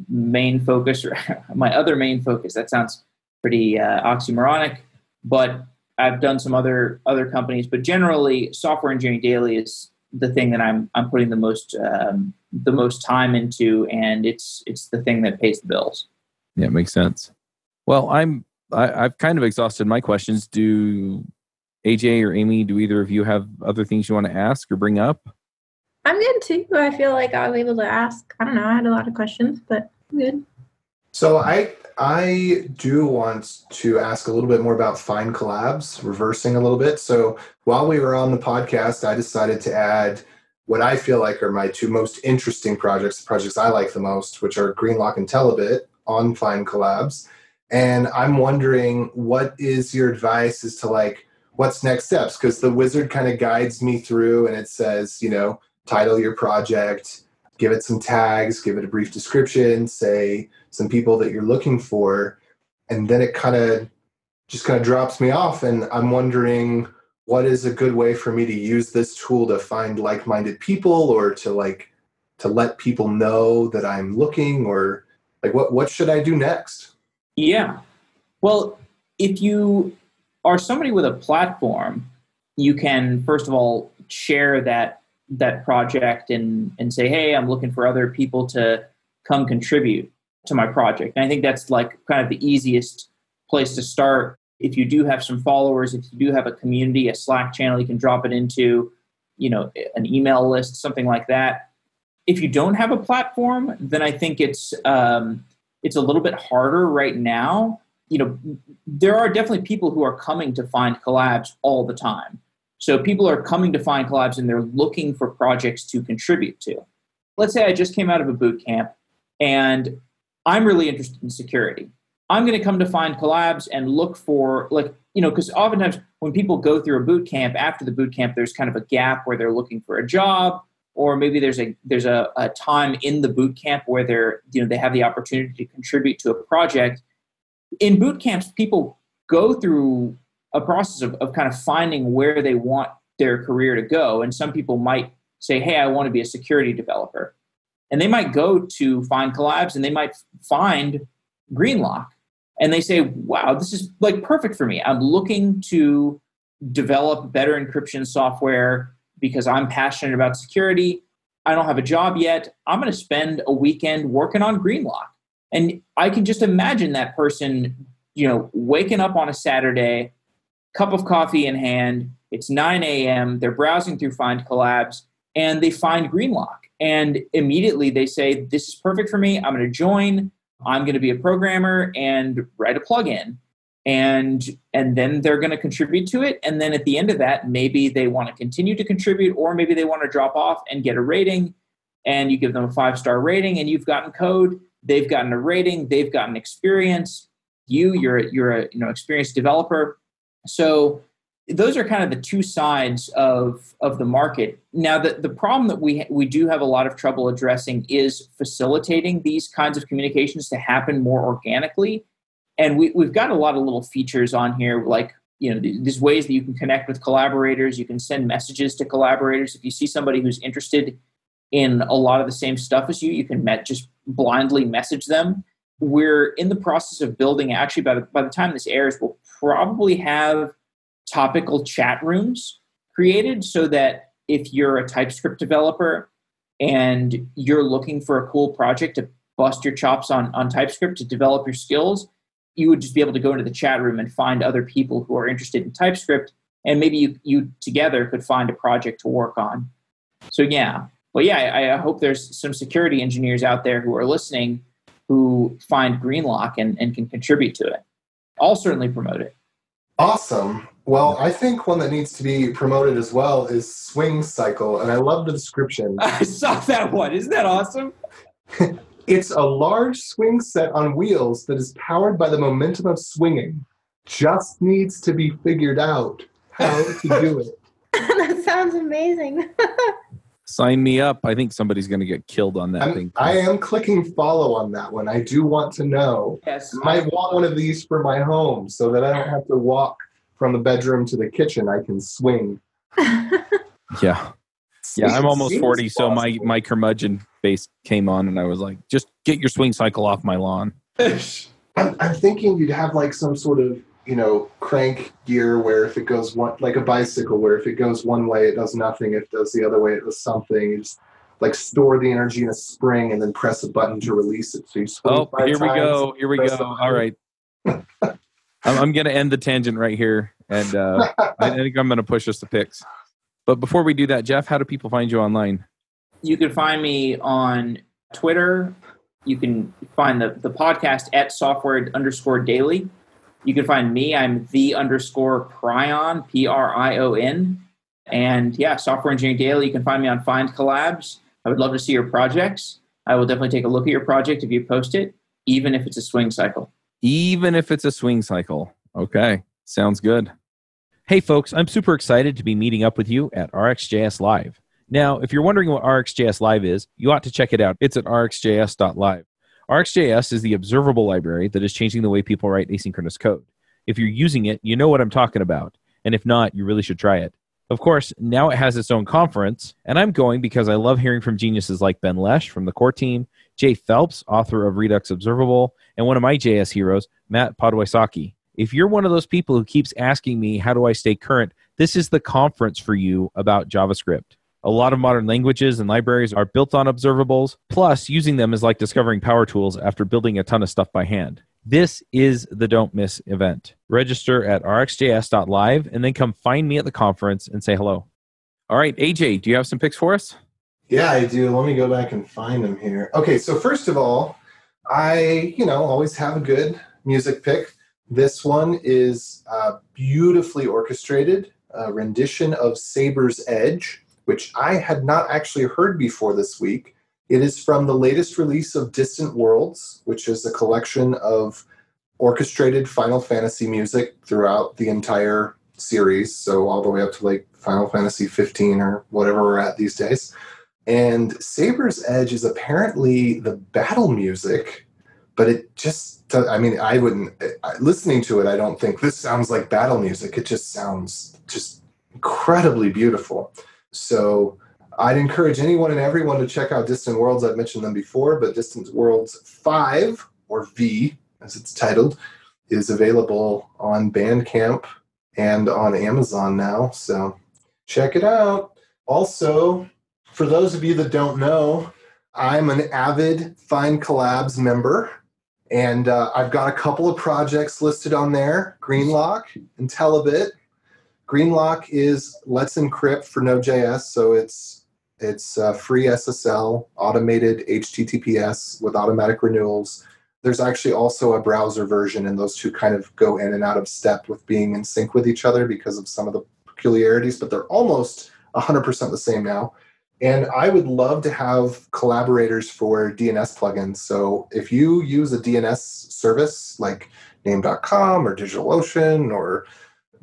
main focus my other main focus. That sounds pretty uh, oxymoronic, but I've done some other other companies. But generally, software engineering daily is the thing that I'm I'm putting the most um, the most time into, and it's it's the thing that pays the bills. Yeah, it makes sense. Well, I'm I, have kind of exhausted my questions. Do AJ or Aimee, do either of you have other things you want to ask or bring up? I'm good too. I feel like I was able to ask. I don't know. I had a lot of questions, but I'm good. So I I do want to ask a little bit more about FindCollabs, reversing a little bit. So while we were on the podcast, I decided to add what I feel like are my two most interesting projects, the projects I like the most, which are Greenlock and Telebit on FindCollabs. And I'm wondering what is your advice as to like what's next steps because the wizard kind of guides me through and it says you know title your project give it some tags give it a brief description say some people that you're looking for and then it kind of just kind of drops me off and i'm wondering what is a good way for me to use this tool to find like-minded people or to like to let people know that i'm looking or like what what should i do next? Yeah. Well if you are somebody with a platform, you can first of all share that that project and and say, hey, I'm looking for other people to come contribute to my project. And I think that's like kind of the easiest place to start. If you do have some followers, if you do have a community, a Slack channel, you can drop it into, you know, an email list, something like that. If you don't have a platform, then I think it's um, it's a little bit harder right now you know, there are definitely people who are coming to FindCollabs all the time. So people are coming to FindCollabs and they're looking for projects to contribute to. Let's say I just came out of a boot camp and I'm really interested in security. I'm going to come to FindCollabs and look for like you know because oftentimes when people go through a boot camp after the boot camp there's kind of a gap where they're looking for a job or maybe there's a there's a, a time in the boot camp where they're you know they have the opportunity to contribute to a project in boot camps people go through a process of, of kind of finding where they want their career to go. And some people might say hey i want to be a security developer. And they might go to FindCollabs and they might find greenlock. And they say wow this is like perfect for me. I'm looking to develop better encryption software because i'm passionate about security. I don't have a job yet. I'm going to spend a weekend working on greenlock. And i can just imagine that person you know waking up on a saturday cup of coffee in hand. It's 9 a.m they're browsing through FindCollabs and they find greenlock. And immediately they say this is perfect for me. I'm going to join. I'm going to be a programmer and write a plugin. And and then they're going to contribute to it. And then at the end of that maybe they want to continue to contribute or maybe they want to drop off and get a rating. And you give them a five star rating and you've gotten code. They've gotten a rating. They've gotten experience. You you're you're a you know experienced developer so those are kind of the two sides of of the market. Now, the, the problem that we we do have a lot of trouble addressing is facilitating these kinds of communications to happen more organically. And we, we've got a lot of little features on here, like you know, these ways that you can connect with collaborators. You can send messages to collaborators. If you see somebody who's interested in a lot of the same stuff as you, you can met, just blindly message them. We're in the process of building. Actually, by the, by the time this airs, we'll probably have topical chat rooms created so that if you're a TypeScript developer and you're looking for a cool project to bust your chops on, on TypeScript to develop your skills, you would just be able to go into the chat room and find other people who are interested in TypeScript, and maybe you, you together could find a project to work on. So, yeah. Well, yeah, I, I hope there's some security engineers out there who are listening who find Greenlock and, and can contribute to it. I'll certainly promote it. Awesome. Well, I think one that needs to be promoted as well is Swing Cycle, and I love the description. I saw that one. Isn't that awesome? it's a large swing set on wheels that is powered by the momentum of swinging. Just needs to be figured out how to do it. that sounds amazing. Sign me up. I think somebody's going to get killed on that I'm, thing. I am clicking follow on that one. I do want to know. Yes. I might want one of these for my home so that I don't have to walk from the bedroom to the kitchen. I can swing. yeah. Yeah, I'm almost 40, so my, my curmudgeon face came on, and I was like, just get your swing cycle off my lawn. I'm, I'm thinking you'd have like some sort of you know crank gear where if it goes one like a bicycle where if it goes one way it does nothing. If it does the other way it does something. You just like store the energy in a spring and then press a button to release it. So you oh here we go here we go. all right. I'm, I'm going to end the tangent right here and uh, i think i'm going to push us to picks. But before we do that jeff how do people find you online? You can find me on twitter. You can find the, the podcast at software underscore daily you can find me. I'm the underscore Prion, P R I O N. And yeah, Software Engineering Daily. You can find me on FindCollabs. I would love to see your projects. I will definitely take a look at your project if you post it, even if it's a swing cycle. Even if it's a swing cycle. Okay, sounds good. Hey, folks, I'm super excited to be meeting up with you at RxJS Live. Now, if you're wondering what RxJS Live is, you ought to check it out. It's at rxjs.live. RxJS is the observable library that is changing the way people write asynchronous code. If you're using it, you know what I'm talking about. And if not, you really should try it. Of course, now it has its own conference, and I'm going because I love hearing from geniuses like Ben Lesh from the core team, Jay Phelps, author of Redux Observable, and one of my JS heroes, Matt Podwysocki. If you're one of those people who keeps asking me, how do I stay current? This is the conference for you about JavaScript. A lot of modern languages and libraries are built on observables. Plus, using them is like discovering power tools after building a ton of stuff by hand. This is the Don't Miss event. Register at rxjs.live and then come find me at the conference and say hello. All right, AJ, do you have some picks for us? Yeah, I do. Let me go back and find them here. Okay, so first of all, I, you know, always have a good music pick. This one is uh, beautifully orchestrated, a rendition of Saber's Edge, which I had not actually heard before this week. It is from the latest release of Distant Worlds, which is a collection of orchestrated Final Fantasy music throughout the entire series, so all the way up to like Final Fantasy 15 or whatever we're at these days. And Saber's Edge is apparently the battle music, but it just, I mean, I wouldn't, listening to it, I don't think this sounds like battle music. It just sounds just incredibly beautiful. So I'd encourage anyone and everyone to check out Distant Worlds. I've mentioned them before, but Distant Worlds 5, or V as it's titled, is available on Bandcamp and on Amazon now. So check it out. Also, for those of you that don't know, I'm an avid FindCollabs member, and uh, I've got a couple of projects listed on there Greenlock and Telebit. Greenlock is Let's Encrypt for Node.js, so it's it's uh, free SSL, automated HTTPS with automatic renewals. There's actually also a browser version, and those two kind of go in and out of step with being in sync with each other because of some of the peculiarities, but they're almost 100% the same now. And I would love to have collaborators for DNS plugins. So if you use a DNS service like name.com or DigitalOcean or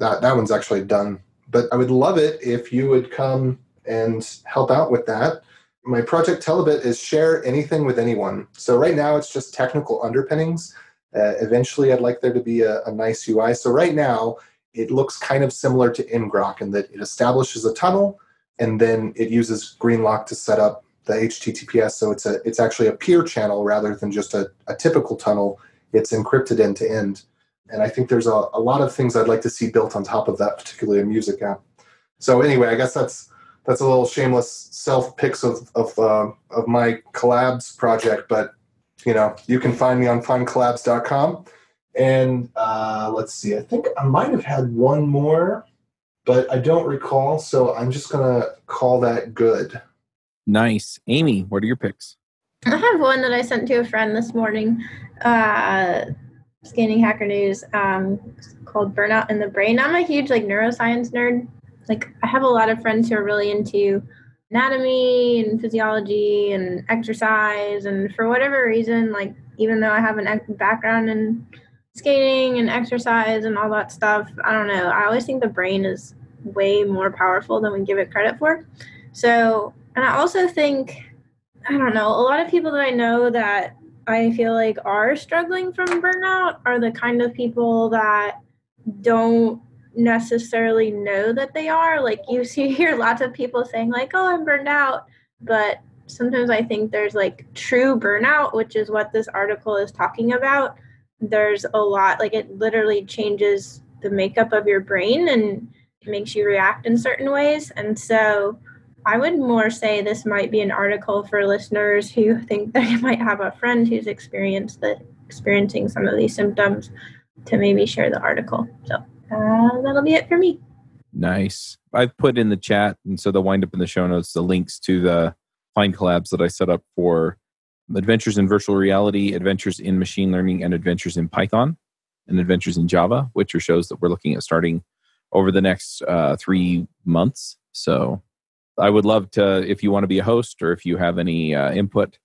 that, that one's actually done. But I would love it if you would come and help out with that. My project Telebit is share anything with anyone. So right now it's just technical underpinnings. Uh, eventually I'd like there to be a, a nice UI. So right now it looks kind of similar to ngrok in that it establishes a tunnel and then it uses Greenlock to set up the HTTPS. So it's a it's actually a peer channel rather than just a, a typical tunnel. It's encrypted end to end. And I think there's a, a lot of things I'd like to see built on top of that, particularly a music app. So anyway, I guess that's that's a little shameless self picks of of uh, of my collabs project, but you know you can find me on findcollabs.com. And uh, let's see, I think I might have had one more but I don't recall, so I'm just gonna call that good. Nice, Aimee. What are your picks? I have one that I sent to a friend this morning. Uh, scanning Hacker News um, called "Burnout in the Brain." I'm a huge like neuroscience nerd. Like I have a lot of friends who are really into anatomy and physiology and exercise, and for whatever reason, like even though I have an background in skating and exercise and all that stuff. I don't know. I always think the brain is way more powerful than we give it credit for. So, and I also think, I don't know, a lot of people that I know that I feel like are struggling from burnout are the kind of people that don't necessarily know that they are. Like you see hear lots of people saying like, "Oh, I'm burned out," but sometimes I think there's like true burnout, which is what this article is talking about, there's a lot like it literally changes the makeup of your brain and makes you react in certain ways. And so i would more say this might be an article for listeners who think that they might have a friend who's experienced the experiencing some of these symptoms to maybe share the article. So uh, that'll be it for me. Nice. I've put in the chat and so they'll wind up in the show notes the links to the FindCollabs that i set up for adventures in virtual reality, adventures in machine learning, and adventures in Python, and adventures in Java, which are shows that we're looking at starting over the next uh, three months. So I would love to, if you want to be a host or if you have any uh, input,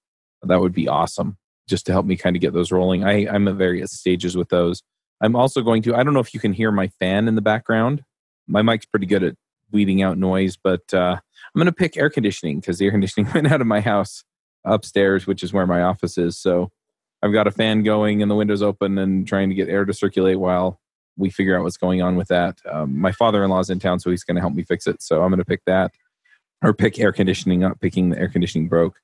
that would be awesome just to help me kind of get those rolling. I, I'm at various stages with those. I'm also going to, I don't know if you can hear my fan in the background. My mic's pretty good at weeding out noise, but uh, I'm going to pick air conditioning because the air conditioning went out of my house upstairs, which is where my office is. So I've got a fan going and the windows open and trying to get air to circulate while we figure out what's going on with that. Um, my father in law's in town, so he's going to help me fix it. So I'm going to pick that or pick air conditioning, not picking the air conditioning broke.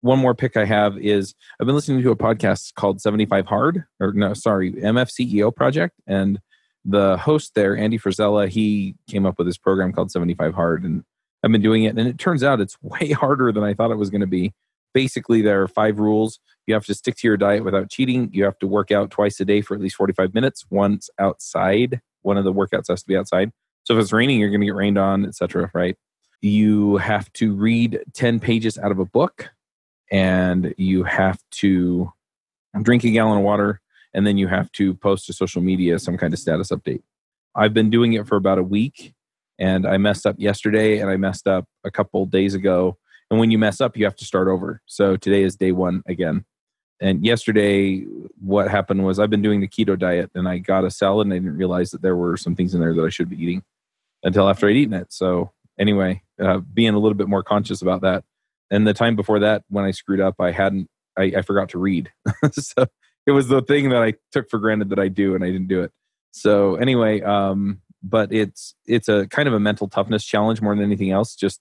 One more pick I have is I've been listening to a podcast called 75 Hard, or no, sorry, MF CEO Project. And the host there, Andy Frisella, he came up with this program called 75 Hard. And I've been doing it. And it turns out it's way harder than I thought it was going to be basically there are five rules you have to stick to your diet without cheating you have to work out twice a day for at least 45 minutes once outside one of the workouts has to be outside so if it's raining you're going to get rained on etc right you have to read 10 pages out of a book and you have to drink a gallon of water and then you have to post to social media some kind of status update. I've been doing it for about a week, and I messed up yesterday, and I messed up a couple days ago. And when you mess up, you have to start over. So today is day one again. And yesterday, what happened was I've been doing the keto diet, and I got a salad, and I didn't realize that there were some things in there that I should be eating until after I'd eaten it. So anyway, uh, being a little bit more conscious about that. And the time before that, when I screwed up, I hadn't, I, I forgot to read. so it was the thing that I took for granted that I do, and I didn't do it. So anyway, um, but it's it's a kind of a mental toughness challenge more than anything else. Just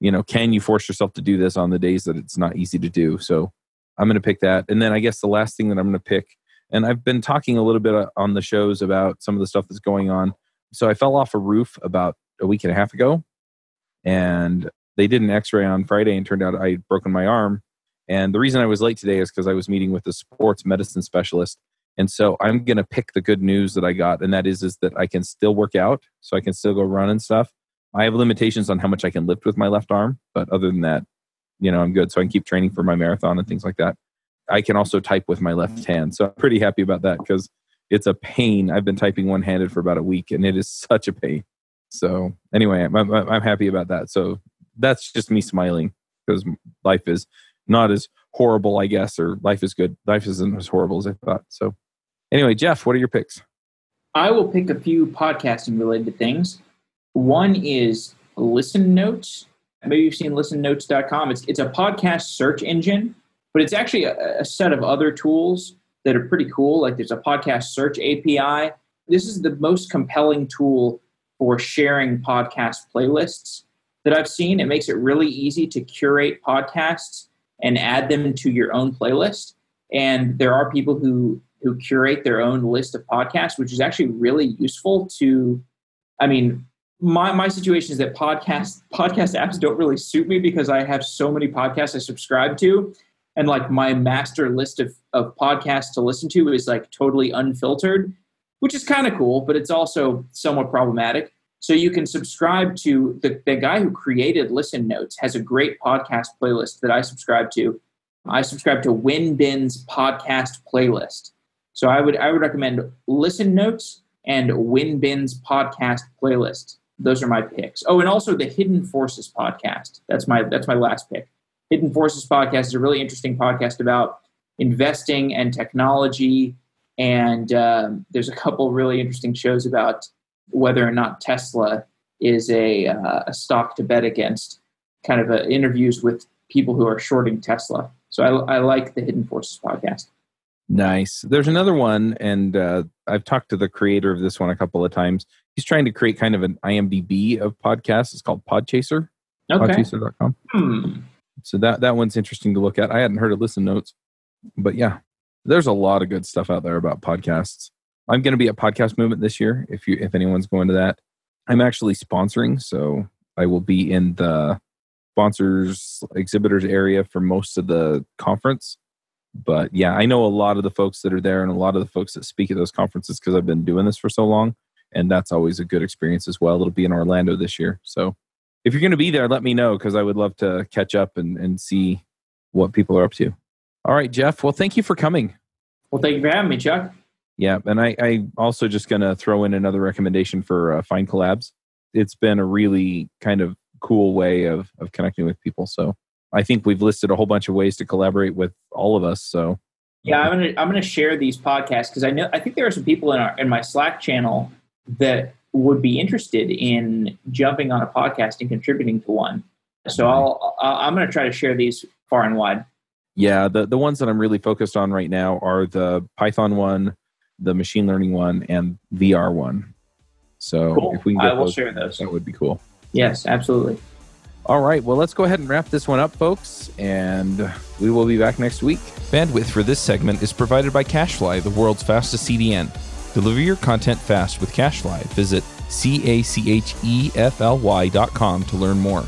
you know, can you force yourself to do this on the days that it's not easy to do? So I'm going to pick that, and then I guess the last thing that I'm going to pick, and I've been talking a little bit uh, on the shows about some of the stuff that's going on. So I fell off a roof about a week and a half ago, and they did an X-ray on Friday, and turned out i had broken my arm. And the reason I was late today is because I was meeting with a sports medicine specialist. And so I'm going to pick the good news that I got, and that is is that I can still work out, so I can still go run and stuff. I have limitations on how much I can lift with my left arm, but other than that, you know, I'm good. So I can keep training for my marathon and things like that. I can also type with my left hand, so I'm pretty happy about that because it's a pain. I've been typing one handed for about a week, and it is such a pain. So anyway, I'm, I'm, happy about that. So that's just me smiling because life is not as horrible, I guess, or life is good. Life isn't as horrible as I thought. So anyway, Jeff, what are your picks? I will pick a few podcasting related things. One is Listen Notes. Maybe you've seen listennotes.com. It's, it's a podcast search engine, but it's actually a, a set of other tools that are pretty cool. Like there's a podcast search API. This is the most compelling tool for sharing podcast playlists that I've seen. It makes it really easy to curate podcasts and add them to your own playlist. And there are people who who curate their own list of podcasts, which is actually really useful to I mean, my my situation is that podcast podcast apps don't really suit me because I have so many podcasts I subscribe to. And like my master list of, of podcasts to listen to is like totally unfiltered, which is kind of cool, but it's also somewhat problematic. So you can subscribe to the, the guy who created Listen Notes has a great podcast playlist that I subscribe to. I subscribe to Wenbin's podcast playlist. So I would I would recommend Listen Notes and Wenbin's podcast playlist. Those are my picks. Oh, and also the Hidden Forces podcast. That's my that's my last pick. Hidden Forces podcast is a really interesting podcast about investing and technology. And um, there's a couple really interesting shows about whether or not Tesla is a, uh, a stock to bet against, kind of a, interviews with people who are shorting Tesla. So I, I like the Hidden Forces podcast. Nice. There's another one, and uh, I've talked to the creator of this one a couple of times. He's trying to create kind of an IMDb of podcasts. It's called Podchaser. Okay. Podchaser.com. Hmm. So that that one's interesting to look at. I hadn't heard of Listen Notes, but yeah, there's a lot of good stuff out there about podcasts. I'm going to be at Podcast Movement this year. If you if anyone's going to that, I'm actually sponsoring, so I will be in the sponsors exhibitors area for most of the conference. But yeah, I know a lot of the folks that are there and a lot of the folks that speak at those conferences because I've been doing this for so long, and that's always a good experience as well. It'll be in Orlando this year, so if you're going to be there, let me know because I would love to catch up and, and see what people are up to. All right, Jeff. Well, thank you for coming. Well, thank you for having me, Chuck. Yeah, and I, I also just going to throw in another recommendation for uh, FindCollabs. It's been a really kind of cool way of of connecting with people. So I think we've listed a whole bunch of ways to collaborate with all of us. So yeah, I'm gonna I'm gonna share these podcasts because I know I think there are some people in our in my Slack channel that would be interested in jumping on a podcast and contributing to one. So I'll, i am going to try to share these far and wide. Yeah, the the ones that I'm really focused on right now are the Python one, the machine learning one, and VR one. So cool. if we can get I will those, share those. That would be cool. Yes, absolutely. All right, well, let's go ahead and wrap this one up, folks, and we will be back next week. Bandwidth for this segment is provided by CacheFly, the world's fastest CDN. Deliver your content fast with CacheFly. Visit C A C H E F L Y dot com to learn more.